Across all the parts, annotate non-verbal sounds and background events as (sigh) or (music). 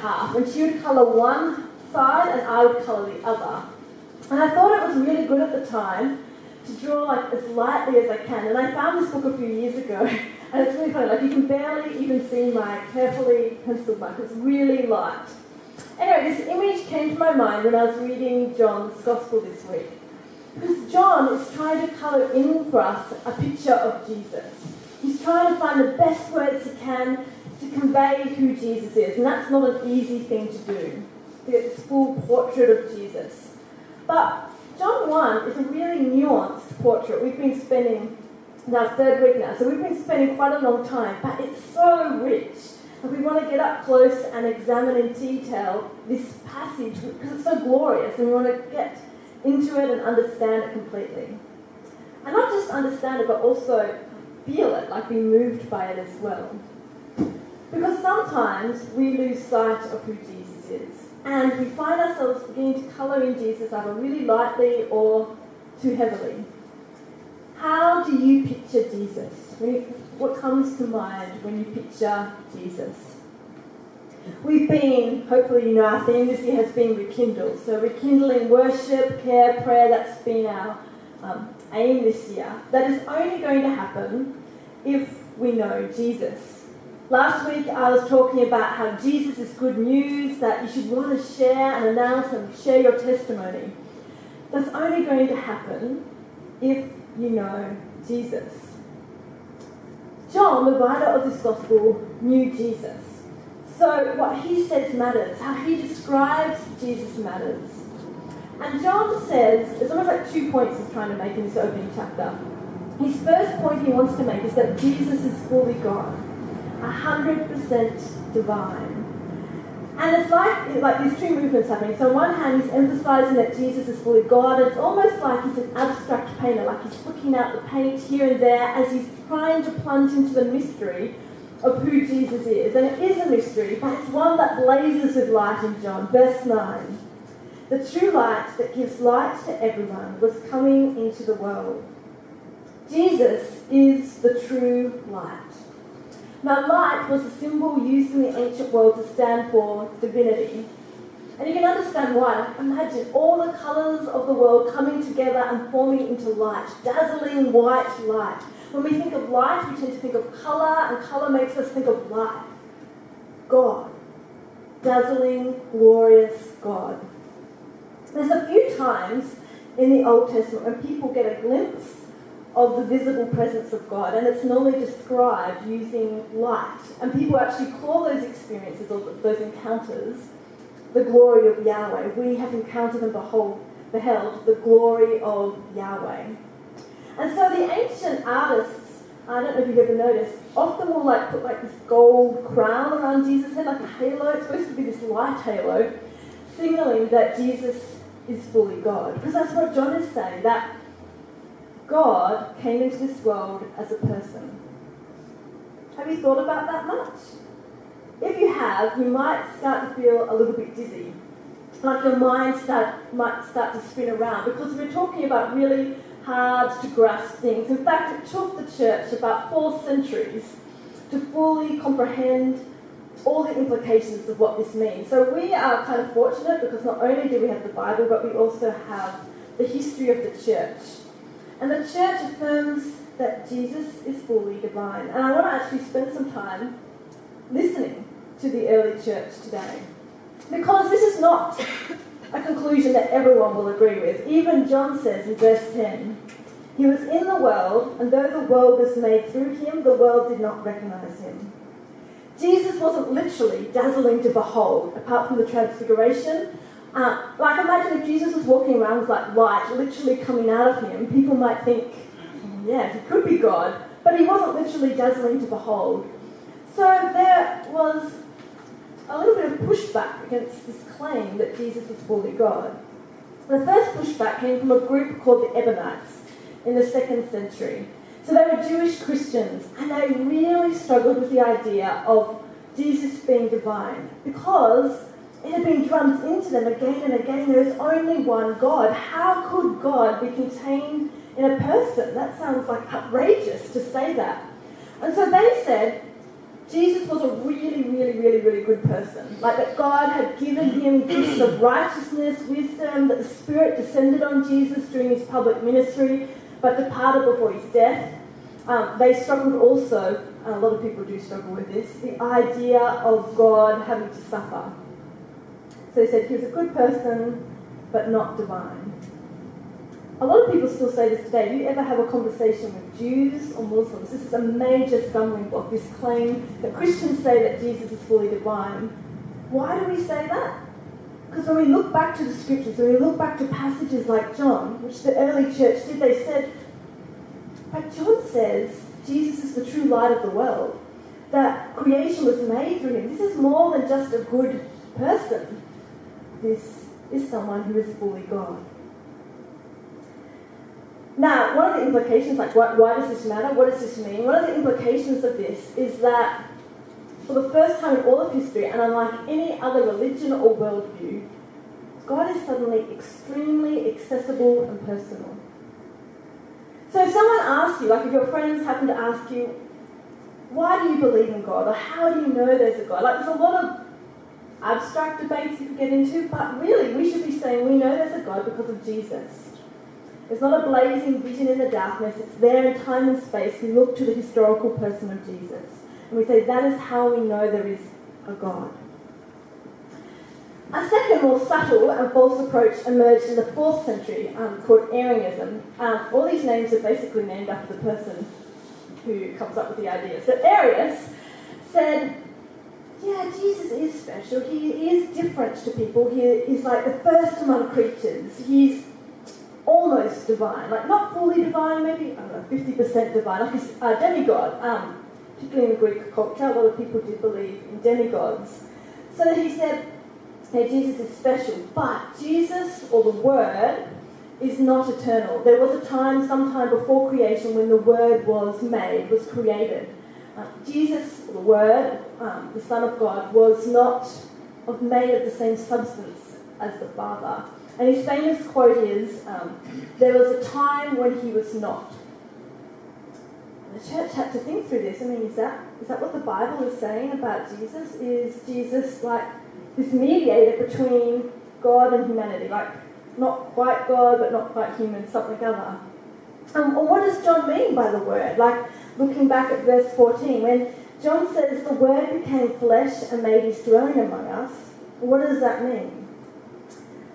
half, and she would colour one side and I would colour the other. And I thought it was really good at the time to draw like as lightly as I can. And I found this book a few years ago, (laughs) and it's really funny. Like you can barely even see my carefully penciled mark. It's really light. Anyway, this image came to my mind when I was reading John's Gospel this week. Because John is trying to colour in for us a picture of Jesus. He's trying to find the best words he can to convey who Jesus is, and that's not an easy thing to do, to get this full portrait of Jesus. But John 1 is a really nuanced portrait. We've been spending our third week now, so we've been spending quite a long time, but it's so rich. And we want to get up close and examine in detail this passage because it's so glorious, and we want to get into it and understand it completely. And not just understand it, but also feel it, like be moved by it as well. Because sometimes we lose sight of who Jesus is, and we find ourselves beginning to colour in Jesus either really lightly or too heavily. How do you picture Jesus? What comes to mind when you picture Jesus? We've been, hopefully, you know, our theme this year has been rekindled. So, rekindling worship, care, prayer, that's been our um, aim this year. That is only going to happen if we know Jesus. Last week I was talking about how Jesus is good news, that you should want to share and announce and share your testimony. That's only going to happen if you know Jesus. John, the writer of this gospel, knew Jesus. So what he says matters, how he describes Jesus matters. And John says, there's almost like two points he's trying to make in this opening chapter. His first point he wants to make is that Jesus is fully God, 100% divine. And it's like, like these two movements happening. So on one hand, he's emphasizing that Jesus is fully God. It's almost like he's an abstract painter, like he's flicking out the paint here and there as he's trying to plunge into the mystery of who Jesus is. And it is a mystery, but it's one that blazes with light in John. Verse 9. The true light that gives light to everyone was coming into the world. Jesus is the true light. Now, light was a symbol used in the ancient world to stand for divinity. And you can understand why. Imagine all the colours of the world coming together and forming into light, dazzling white light. When we think of light, we tend to think of colour, and colour makes us think of life. God. Dazzling, glorious God. There's a few times in the Old Testament when people get a glimpse of the visible presence of God, and it's normally described using light. And people actually call those experiences or those encounters the glory of Yahweh. We have encountered and behold, beheld the glory of Yahweh. And so the ancient artists, I don't know if you've ever noticed, often will like put like this gold crown around Jesus' head, like a halo. It's supposed to be this light halo, signaling that Jesus is fully God. Because that's what John is saying, that God came into this world as a person. Have you thought about that much? If you have, you might start to feel a little bit dizzy. Like your mind start, might start to spin around because we're talking about really hard to grasp things. In fact, it took the church about four centuries to fully comprehend all the implications of what this means. So we are kind of fortunate because not only do we have the Bible, but we also have the history of the church. And the church affirms that Jesus is fully divine. And I want to actually spend some time listening to the early church today. Because this is not a conclusion that everyone will agree with. Even John says in verse 10 He was in the world, and though the world was made through him, the world did not recognize him. Jesus wasn't literally dazzling to behold, apart from the transfiguration. Uh, like, imagine if Jesus was walking around with like light literally coming out of him, people might think, yeah, he could be God, but he wasn't literally dazzling to behold. So there was a little bit of pushback against this claim that Jesus was fully God. The first pushback came from a group called the Ebionites in the second century. So they were Jewish Christians, and they really struggled with the idea of Jesus being divine because it had been drummed into them again and again there is only one God. How could God be contained in a person? That sounds like outrageous to say that. And so they said Jesus was a really, really, really, really good person. Like that God had given him gifts of righteousness, wisdom, that the Spirit descended on Jesus during his public ministry, but departed before his death. Um, they struggled also, and a lot of people do struggle with this, the idea of God having to suffer. So he said he was a good person, but not divine. A lot of people still say this today. Do you ever have a conversation with Jews or Muslims? This is a major stumbling block, this claim that Christians say that Jesus is fully divine. Why do we say that? Because when we look back to the scriptures, when we look back to passages like John, which the early church did, they said, but John says Jesus is the true light of the world, that creation was made through him. This is more than just a good person. This is someone who is fully God. Now, one of the implications, like why, why does this matter? What does this mean? One of the implications of this is that for the first time in all of history, and unlike any other religion or worldview, God is suddenly extremely accessible and personal. So if someone asks you, like if your friends happen to ask you, why do you believe in God? Or how do you know there's a God? Like there's a lot of abstract debates you could get into, but really we should be saying we know there's a God because of Jesus. It's not a blazing vision in the darkness, it's there in time and space. We look to the historical person of Jesus. And we say that is how we know there is a God. A second, more subtle and false approach emerged in the 4th century um, called Arianism. Um, all these names are basically named after the person who comes up with the idea. So Arius said, yeah, Jesus is special. He is different to people. He is like the first among creatures. He's almost divine, like not fully divine, maybe I don't know, 50% divine, like a demigod. Um, particularly in Greek culture, a lot of people did believe in demigods. So he said, hey, Jesus is special, but Jesus, or the Word, is not eternal. There was a time, sometime before creation, when the Word was made, was created. Uh, Jesus, the Word, um, the Son of God, was not of, made of the same substance as the Father. And his famous quote is um, There was a time when he was not. And the church had to think through this. I mean, is that, is that what the Bible is saying about Jesus? Is Jesus like this mediator between God and humanity? Like, not quite God, but not quite human, something other. Um, or what does John mean by the word? Like, looking back at verse 14, when John says the word became flesh and made his dwelling among us, what does that mean?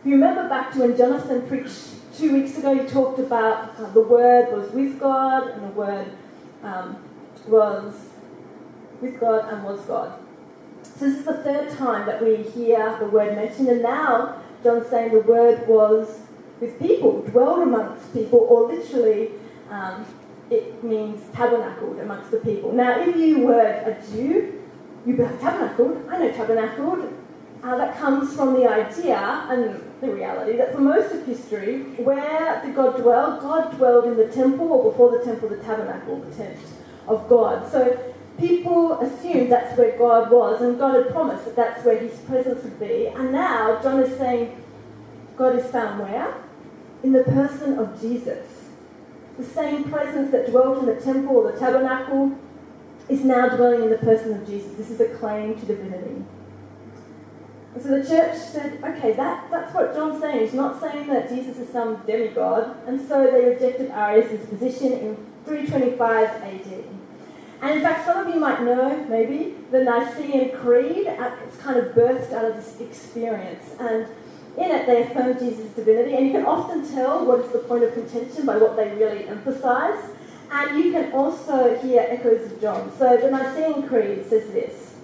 you remember back to when Jonathan preached two weeks ago, he talked about uh, the Word was with God, and the Word um, was with God and was God. So this is the third time that we hear the Word mentioned, and now John's saying the Word was with people, dwelled amongst people, or literally um, it means tabernacled amongst the people. Now, if you were a Jew, you'd be like, tabernacled? I know tabernacled. Uh, that comes from the idea and the reality that for most of history, where did God dwell? God dwelled in the temple, or before the temple, the tabernacle, the tent of God. So people assumed that's where God was, and God had promised that that's where His presence would be. And now John is saying, God is found where? In the person of Jesus. The same presence that dwelt in the temple or the tabernacle is now dwelling in the person of Jesus. This is a claim to divinity. And so the church said, okay, that, that's what John's saying. He's not saying that Jesus is some demigod. And so they rejected Arius' position in 325 AD. And in fact, some of you might know, maybe, the Nicene Creed. Uh, it's kind of birthed out of this experience. And in it, they affirm Jesus' divinity. And you can often tell what is the point of contention by what they really emphasize. And you can also hear echoes of John. So the Nicene Creed says this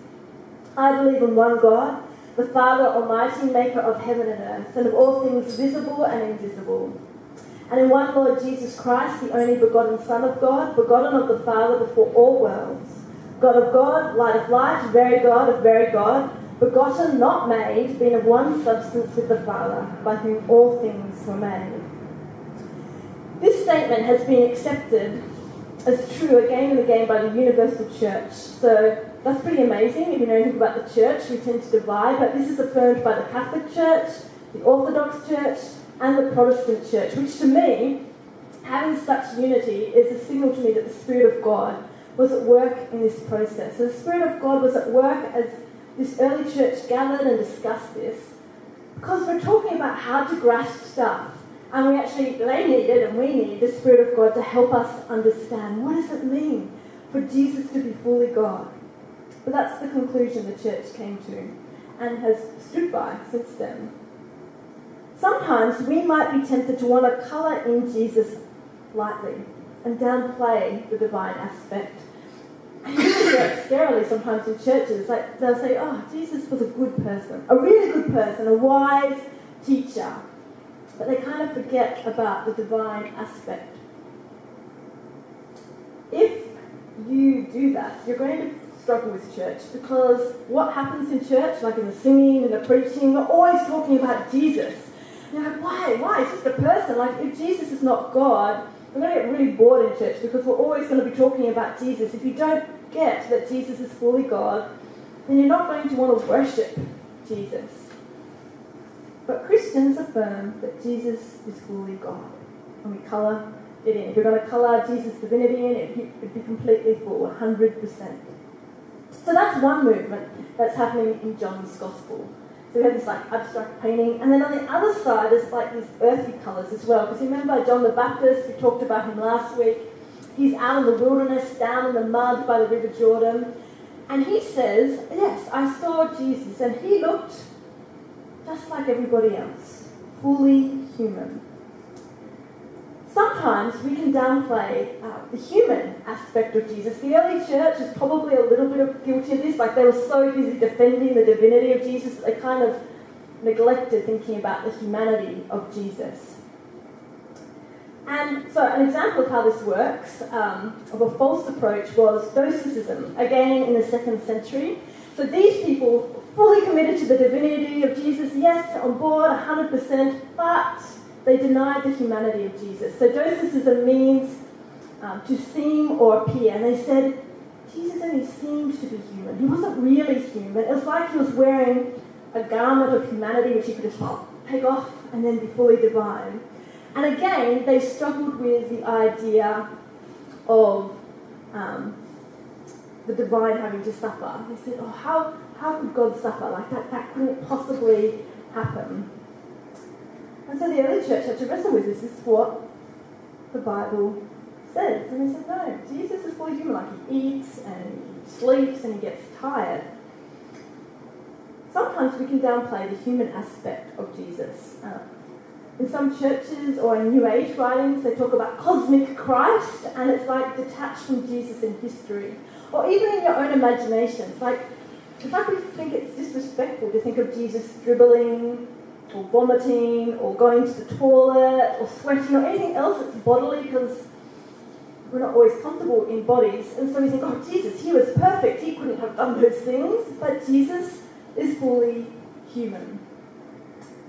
I believe in one God the Father Almighty, maker of heaven and earth, and of all things visible and invisible. And in one Lord Jesus Christ, the only begotten Son of God, begotten of the Father before all worlds. God of God, light of light, very God of very God, begotten, not made, being of one substance with the Father, by whom all things were made. This statement has been accepted as true again and again by the universal church. So that's pretty amazing if you know anything about the church. We tend to divide, but this is affirmed by the Catholic Church, the Orthodox Church, and the Protestant Church, which to me, having such unity is a signal to me that the Spirit of God was at work in this process. So the Spirit of God was at work as this early church gathered and discussed this because we're talking about how to grasp stuff. And we actually, they needed and we need the Spirit of God to help us understand what does it mean for Jesus to be fully God. But that's the conclusion the church came to and has stood by since then. Sometimes we might be tempted to want to colour in Jesus lightly and downplay the divine aspect. Scarily sometimes in churches. Like they'll say, "Oh, Jesus was a good person, a really good person, a wise teacher," but they kind of forget about the divine aspect. If you do that, you're going to struggle with church because what happens in church, like in the singing and the preaching, we're always talking about Jesus. You're like, why? Why? It's just a person. Like, if Jesus is not God, we're going to get really bored in church because we're always going to be talking about Jesus. If you don't get that Jesus is fully God, then you're not going to want to worship Jesus. But Christians affirm that Jesus is fully God. And we colour it in. If you're going to colour Jesus' divinity in, it would be completely full, 100%. So that's one movement that's happening in John's Gospel. So we have this like abstract painting, and then on the other side is like these earthy colours as well. Because remember John the Baptist, we talked about him last week. He's out in the wilderness, down in the mud by the River Jordan, and he says, "Yes, I saw Jesus, and he looked just like everybody else, fully human." Sometimes we can downplay uh, the human aspect of Jesus. The early church is probably a little bit of guilty of this, like they were so busy defending the divinity of Jesus that they kind of neglected thinking about the humanity of Jesus. And so, an example of how this works, um, of a false approach, was Docetism, again in the second century. So, these people fully committed to the divinity of Jesus, yes, on board 100%, but they denied the humanity of Jesus. So Docetism means um, to seem or appear. And they said, Jesus only seemed to be human. He wasn't really human. It was like he was wearing a garment of humanity which he could just take off and then be fully divine. And again, they struggled with the idea of um, the divine having to suffer. They said, oh, how, how could God suffer? Like that, that couldn't possibly happen. And so the early church had to wrestle with this. Is what the Bible says. And they said, no, Jesus is fully human. Like he eats and he sleeps and he gets tired. Sometimes we can downplay the human aspect of Jesus. Uh, in some churches or in New Age writings, they talk about cosmic Christ, and it's like detached from Jesus in history. Or even in your own imaginations. Like, it's like we think it's disrespectful to think of Jesus dribbling or vomiting or going to the toilet or sweating or anything else that's bodily because we're not always comfortable in bodies. And so we think, oh, Jesus, he was perfect. He couldn't have done those things. But Jesus is fully human.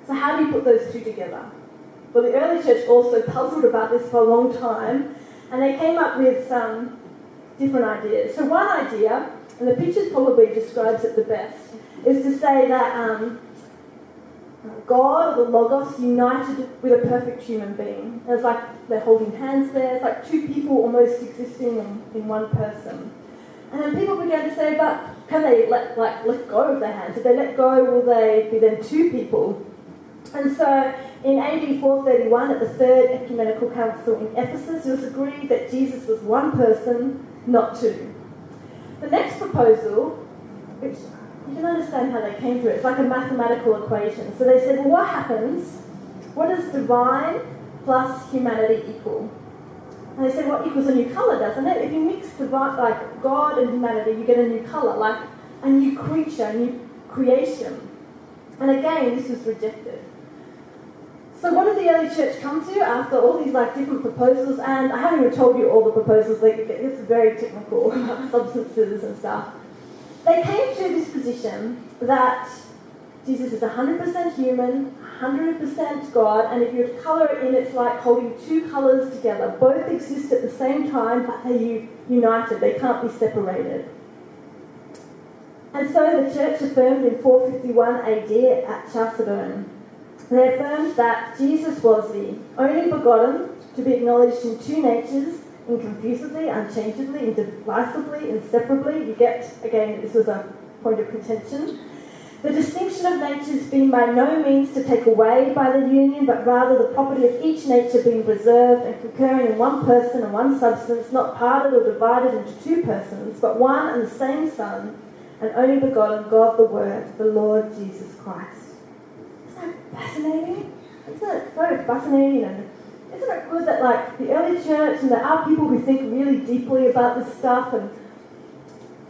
So, how do you put those two together? Well, the early church also puzzled about this for a long time, and they came up with some different ideas. So, one idea, and the picture probably describes it the best, is to say that um, God, the Logos, united with a perfect human being. It's like they're holding hands there. It's like two people almost existing in, in one person. And then people began to say, but can they let like let go of their hands? If they let go, will they be then two people? And so in AD 431, at the Third Ecumenical Council in Ephesus, it was agreed that Jesus was one person, not two. The next proposal, which you can understand how they came to it. It's like a mathematical equation. So they said, well, what happens? What does divine plus humanity equal? And they said, what equals a new colour, doesn't it? If you mix divine, like God and humanity, you get a new colour, like a new creature, a new creation. And again, this was rejected. So what did the early church come to after all these like different proposals? And I haven't even told you all the proposals. Like it's very technical (laughs) substances and stuff they came to this position that Jesus is 100% human, 100% God, and if you colour it in, it's like holding two colours together. Both exist at the same time, but they're united, they can't be separated. And so the church affirmed in 451 AD at Chalcedon, they affirmed that Jesus was the only begotten to be acknowledged in two natures, inconfusedly, unchangeably, indivisibly, inseparably. You get, again, this was a point of contention. The distinction of natures being by no means to take away by the union, but rather the property of each nature being preserved and concurring in one person and one substance, not parted or divided into two persons, but one and the same Son, and only begotten God the Word, the Lord Jesus Christ. Isn't that fascinating? Isn't it so fascinating and it good that like the early church and there are people who think really deeply about this stuff and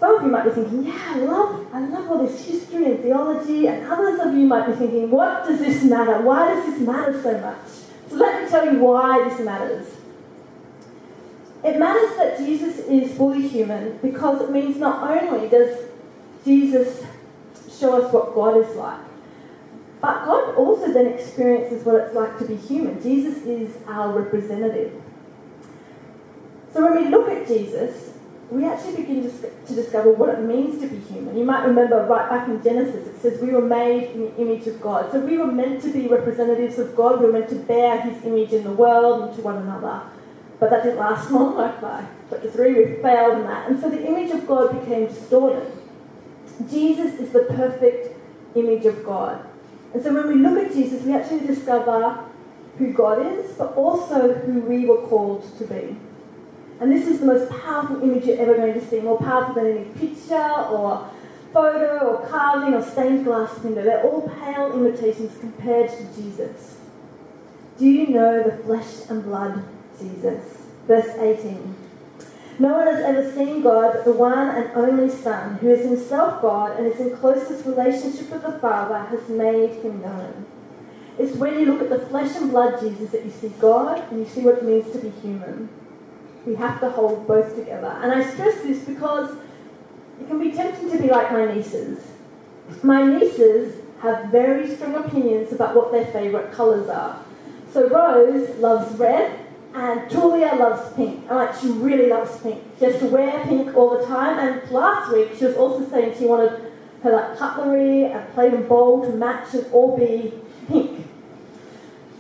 some of you might be thinking, yeah, I love, I love all this history and theology, and others of you might be thinking, what does this matter? Why does this matter so much? So let me tell you why this matters. It matters that Jesus is fully human because it means not only does Jesus show us what God is like, but God also then experiences what it's like to be human. Jesus is our representative. So when we look at Jesus, we actually begin to discover what it means to be human. You might remember right back in Genesis, it says we were made in the image of God. So we were meant to be representatives of God. We were meant to bear His image in the world and to one another. But that didn't last long, (laughs) like by chapter 3, we failed in that. And so the image of God became distorted. Jesus is the perfect image of God. And so when we look at Jesus, we actually discover who God is, but also who we were called to be. And this is the most powerful image you're ever going to see, more powerful than any picture or photo or carving or stained glass window. They're all pale imitations compared to Jesus. Do you know the flesh and blood Jesus? Verse 18. No one has ever seen God but the one and only Son, who is himself God and is in closest relationship with the Father, has made him known. It's when you look at the flesh and blood Jesus that you see God and you see what it means to be human. We have to hold both together. And I stress this because it can be tempting to be like my nieces. My nieces have very strong opinions about what their favourite colours are. So Rose loves red and Julia loves pink. Like she really loves pink. She has to wear pink all the time. And last week she was also saying she wanted her like cutlery and plate and bowl to match and all be pink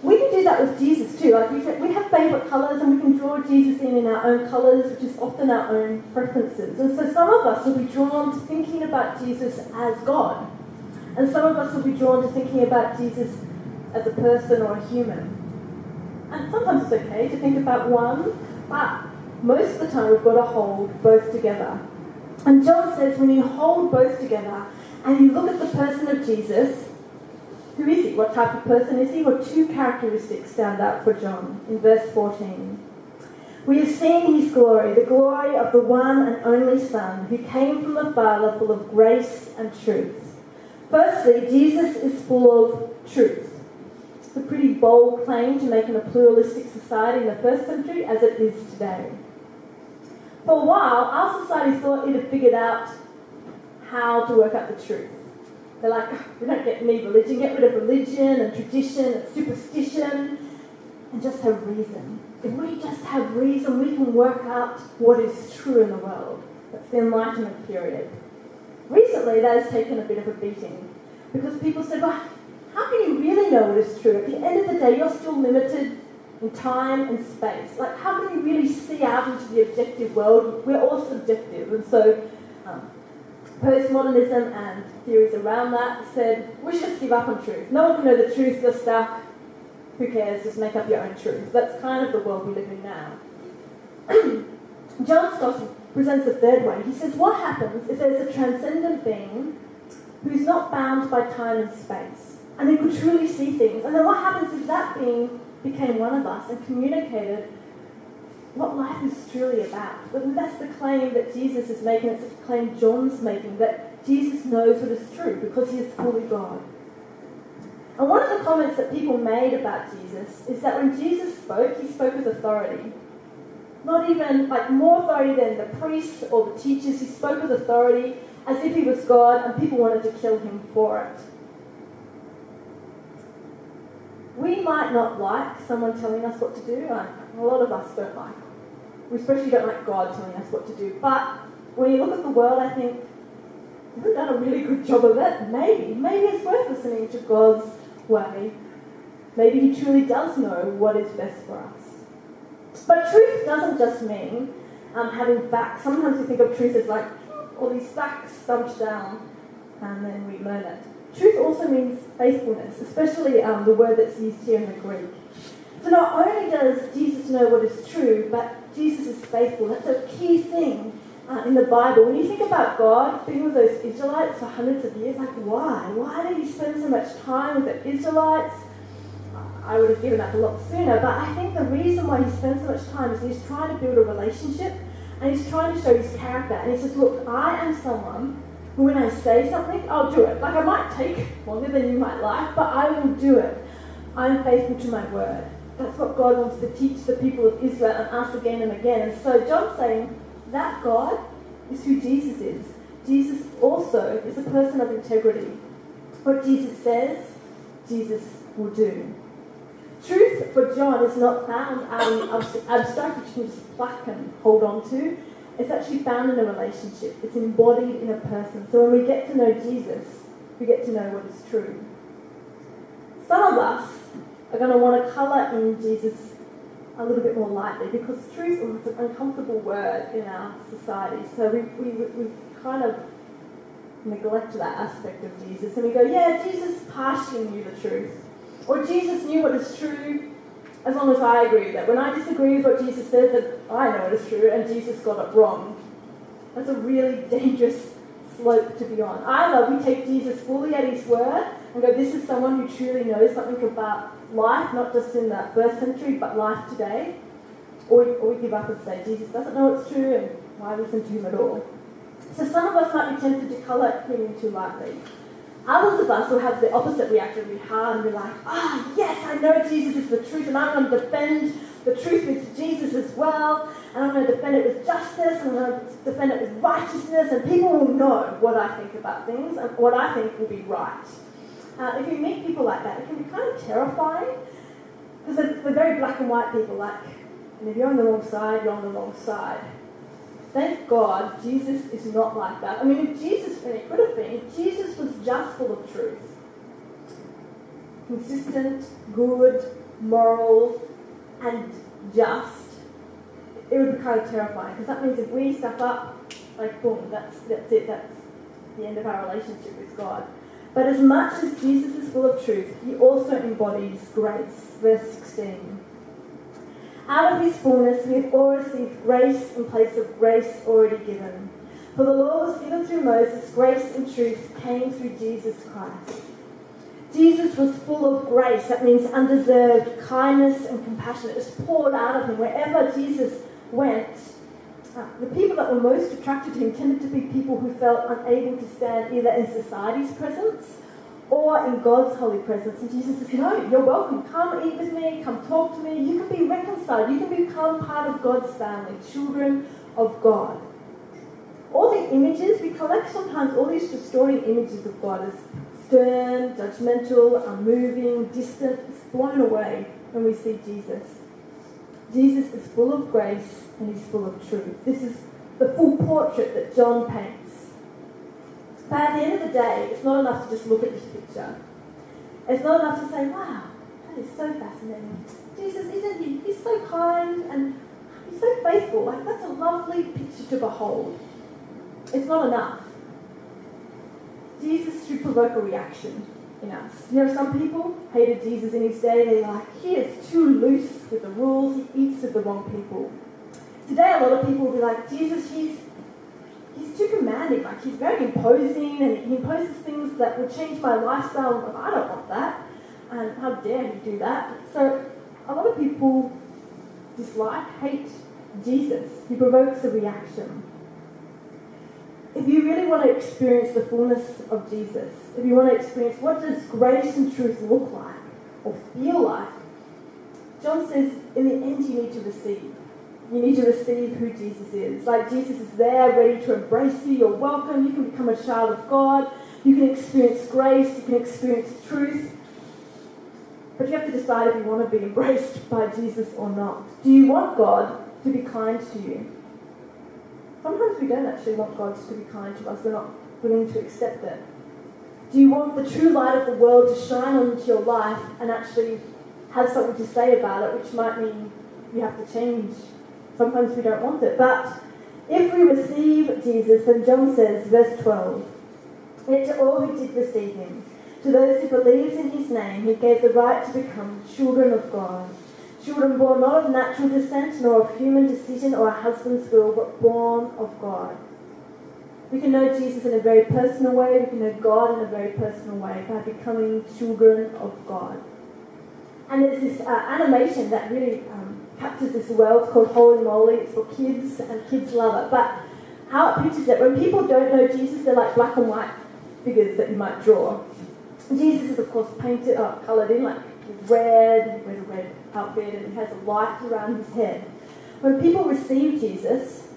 we can do that with Jesus too. Like we, we have favourite colours and we can draw Jesus in in our own colours, which is often our own preferences. And so some of us will be drawn to thinking about Jesus as God, and some of us will be drawn to thinking about Jesus as a person or a human. And sometimes it's okay to think about one, but most of the time we've got to hold both together. And John says when you hold both together and you look at the person of Jesus, who is he? What type of person is he? Well, two characteristics stand out for John in verse 14. We have seen his glory, the glory of the one and only Son, who came from the Father full of grace and truth. Firstly, Jesus is full of truth. It's a pretty bold claim to make in a pluralistic society in the first century as it is today. For a while, our society thought it had figured out how to work out the truth. They're like, ah, we don't get need religion, get rid of religion and tradition and superstition and just have reason. If we just have reason, we can work out what is true in the world. That's the Enlightenment period. Recently, that has taken a bit of a beating because people said, well, how can you really know what is true? At the end of the day, you're still limited in time and space. Like, how can you really see out into the objective world? We're all subjective. And so, um, postmodernism and theories around that said we should just give up on truth. No one can know the truth, you're stuck. Who cares? Just make up your own truth. That's kind of the world we live in now. (clears throat) John Stott presents a third way. He says, What happens if there's a transcendent being who's not bound by time and space and they could truly see things? And then what happens if that being became one of us and communicated what life is truly about. That's the claim that Jesus is making, it's the claim John's making, that Jesus knows what is true because he is fully God. And one of the comments that people made about Jesus is that when Jesus spoke, he spoke with authority. Not even, like, more authority than the priests or the teachers. He spoke with authority as if he was God and people wanted to kill him for it. We might not like someone telling us what to do. A lot of us don't like we especially don't like God telling us what to do. But when you look at the world, I think, we've done a really good job of it. Maybe, maybe it's worth listening to God's way. Maybe He truly does know what is best for us. But truth doesn't just mean um, having facts. Sometimes we think of truth as like all these facts dumped down and then we learn it. Truth also means faithfulness, especially um, the word that's used here in the Greek. So not only does Jesus know what is true, but Jesus is faithful. That's a key thing uh, in the Bible. When you think about God being with those Israelites for hundreds of years, like why? Why did he spend so much time with the Israelites? I would have given up a lot sooner, but I think the reason why he spends so much time is he's trying to build a relationship and he's trying to show his character. And he says, Look, I am someone when I say something, I'll do it. Like I might take longer than you might like, but I will do it. I'm faithful to my word. That's what God wants to teach the people of Israel and us again and again. And so John's saying that God is who Jesus is. Jesus also is a person of integrity. What Jesus says, Jesus will do. Truth for John is not found out in abstract, which you can just pluck and hold on to. It's actually found in a relationship. It's embodied in a person. So when we get to know Jesus, we get to know what is true. Some of us are going to want to colour in Jesus a little bit more lightly because truth is an uncomfortable word in our society. So we, we, we kind of neglect that aspect of Jesus and we go, yeah, Jesus partially knew the truth. Or Jesus knew what is true as long as I agree with it. When I disagree with what Jesus said, that I know it is true and Jesus got it wrong. That's a really (laughs) dangerous slope to be on. Either we take Jesus fully at his word and go, this is someone who truly knows something about life, not just in the first century, but life today. Or, or we give up and say, Jesus doesn't know it's true, and why listen to him at all? So some of us might be tempted to colour him too lightly. Others of us will have the opposite reaction, be hard and be like, ah, oh, yes, I know Jesus is the truth, and I'm going to defend the truth with Jesus as well, and I'm going to defend it with justice, and I'm going to defend it with righteousness, and people will know what I think about things and what I think will be right. Uh, if you meet people like that, it can be kind of terrifying because they're, they're very black and white people. Like, and if you're on the wrong side, you're on the wrong side. Thank God Jesus is not like that. I mean, if Jesus, and it could have been, if Jesus was just full of truth, consistent, good, moral, and just, it would be kind of terrifying because that means if we stuff up, like boom, that's that's it. That's the end of our relationship with God. But as much as Jesus is full of truth, he also embodies grace. Verse 16. Out of his fullness we have all received grace in place of grace already given. For the law was given through Moses, grace and truth came through Jesus Christ. Jesus was full of grace, that means undeserved kindness and compassion. It was poured out of him. Wherever Jesus went, uh, the people that were most attracted to him tended to be people who felt unable to stand either in society's presence or in God's holy presence. And Jesus says, No, you're welcome. Come eat with me, come talk to me. You can be reconciled. You can become part of God's family, children of God. All the images, we collect sometimes all these distorting images of God as stern, judgmental, unmoving, distant, it's blown away when we see Jesus. Jesus is full of grace and he's full of truth. This is the full portrait that John paints. But at the end of the day, it's not enough to just look at this picture. It's not enough to say, wow, that is so fascinating. Jesus, isn't he? He's so kind and he's so faithful. Like, that's a lovely picture to behold. It's not enough. Jesus should provoke a reaction in us. You know, some people hated Jesus in his day. They're like, he is too loose with the rules. He eats with the wrong people. Today, a lot of people will be like, Jesus, he's he's too commanding. Like he's very imposing, and he imposes things that will change my lifestyle. Like, I don't want that. And how dare he do that? So, a lot of people dislike, hate Jesus. He provokes a reaction if you really want to experience the fullness of Jesus, if you want to experience what does grace and truth look like or feel like, John says in the end you need to receive. You need to receive who Jesus is. Like Jesus is there ready to embrace you. You're welcome. You can become a child of God. You can experience grace. You can experience truth. But you have to decide if you want to be embraced (laughs) by Jesus or not. Do you want God to be kind to you? Sometimes we don't actually want God to be kind to us, we're not willing to accept it. Do you want the true light of the world to shine onto your life and actually have something to say about it, which might mean you have to change. Sometimes we don't want it. But if we receive Jesus, then John says, verse 12, Yet to all who did receive him, to those who believed in his name, he gave the right to become children of God. Children born not of natural descent, nor of human decision or a husband's will, but born of God. We can know Jesus in a very personal way, we can know God in a very personal way by becoming children of God. And there's this uh, animation that really um, captures this well. It's called Holy Moly. It's for kids, and kids love it. But how it pictures it, when people don't know Jesus, they're like black and white figures that you might draw. Jesus is, of course, painted, uh, coloured in like red, wears a red outfit, and he has a light around his head. When people receive Jesus,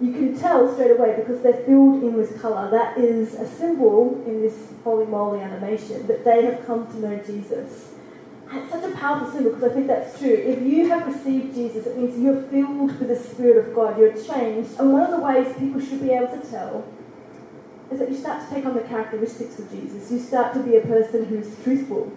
you can tell straight away because they're filled in with colour. That is a symbol in this holy moly animation that they have come to know Jesus. It's such a powerful symbol because I think that's true. If you have received Jesus, it means you're filled with the Spirit of God, you're changed. And one of the ways people should be able to tell is that you start to take on the characteristics of Jesus. You start to be a person who is truthful,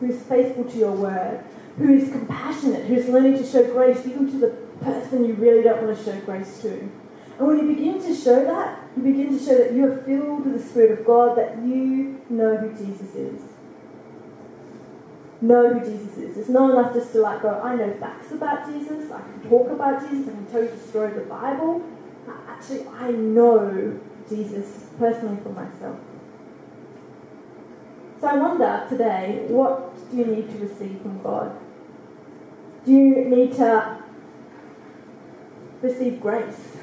who is faithful to your word, who is compassionate, who is learning to show grace even to the person you really don't want to show grace to. And when you begin to show that, you begin to show that you are filled with the Spirit of God, that you know who Jesus is. Know who Jesus is. It's not enough just to like go, I know facts about Jesus, I can talk about Jesus, I can tell you the story of the Bible. Actually, I know Jesus personally for myself. So I wonder today, what do you need to receive from God? Do you need to receive grace,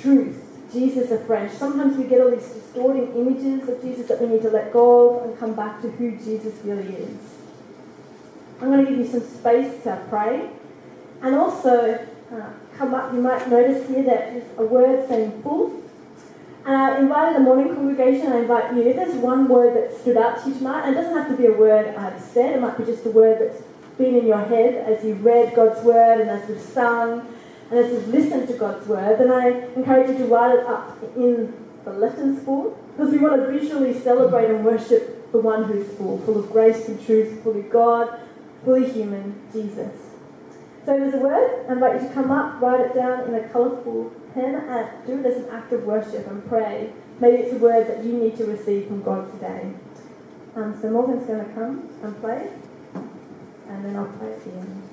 truth, Jesus afresh? Sometimes we get all these distorting images of Jesus that we need to let go of and come back to who Jesus really is. I'm going to give you some space to pray. And also, uh, come up, you might notice here that there's a word saying full. And I invited the morning congregation, I invite you, if there's one word that stood out to you tonight, and it doesn't have to be a word I've said, it might be just a word that's been in your head as you've read God's word and as we've sung and as we've listened to God's word, then I encourage you to write it up in the letters full, because we want to visually celebrate and worship the one who's full, full of grace and truth, fully God, fully human, Jesus. So there's a word, I invite you to come up, write it down in a colourful pen, and do it as an act of worship and pray. Maybe it's a word that you need to receive from God today. Um, so Morgan's going to come and play, and then I'll play at the end.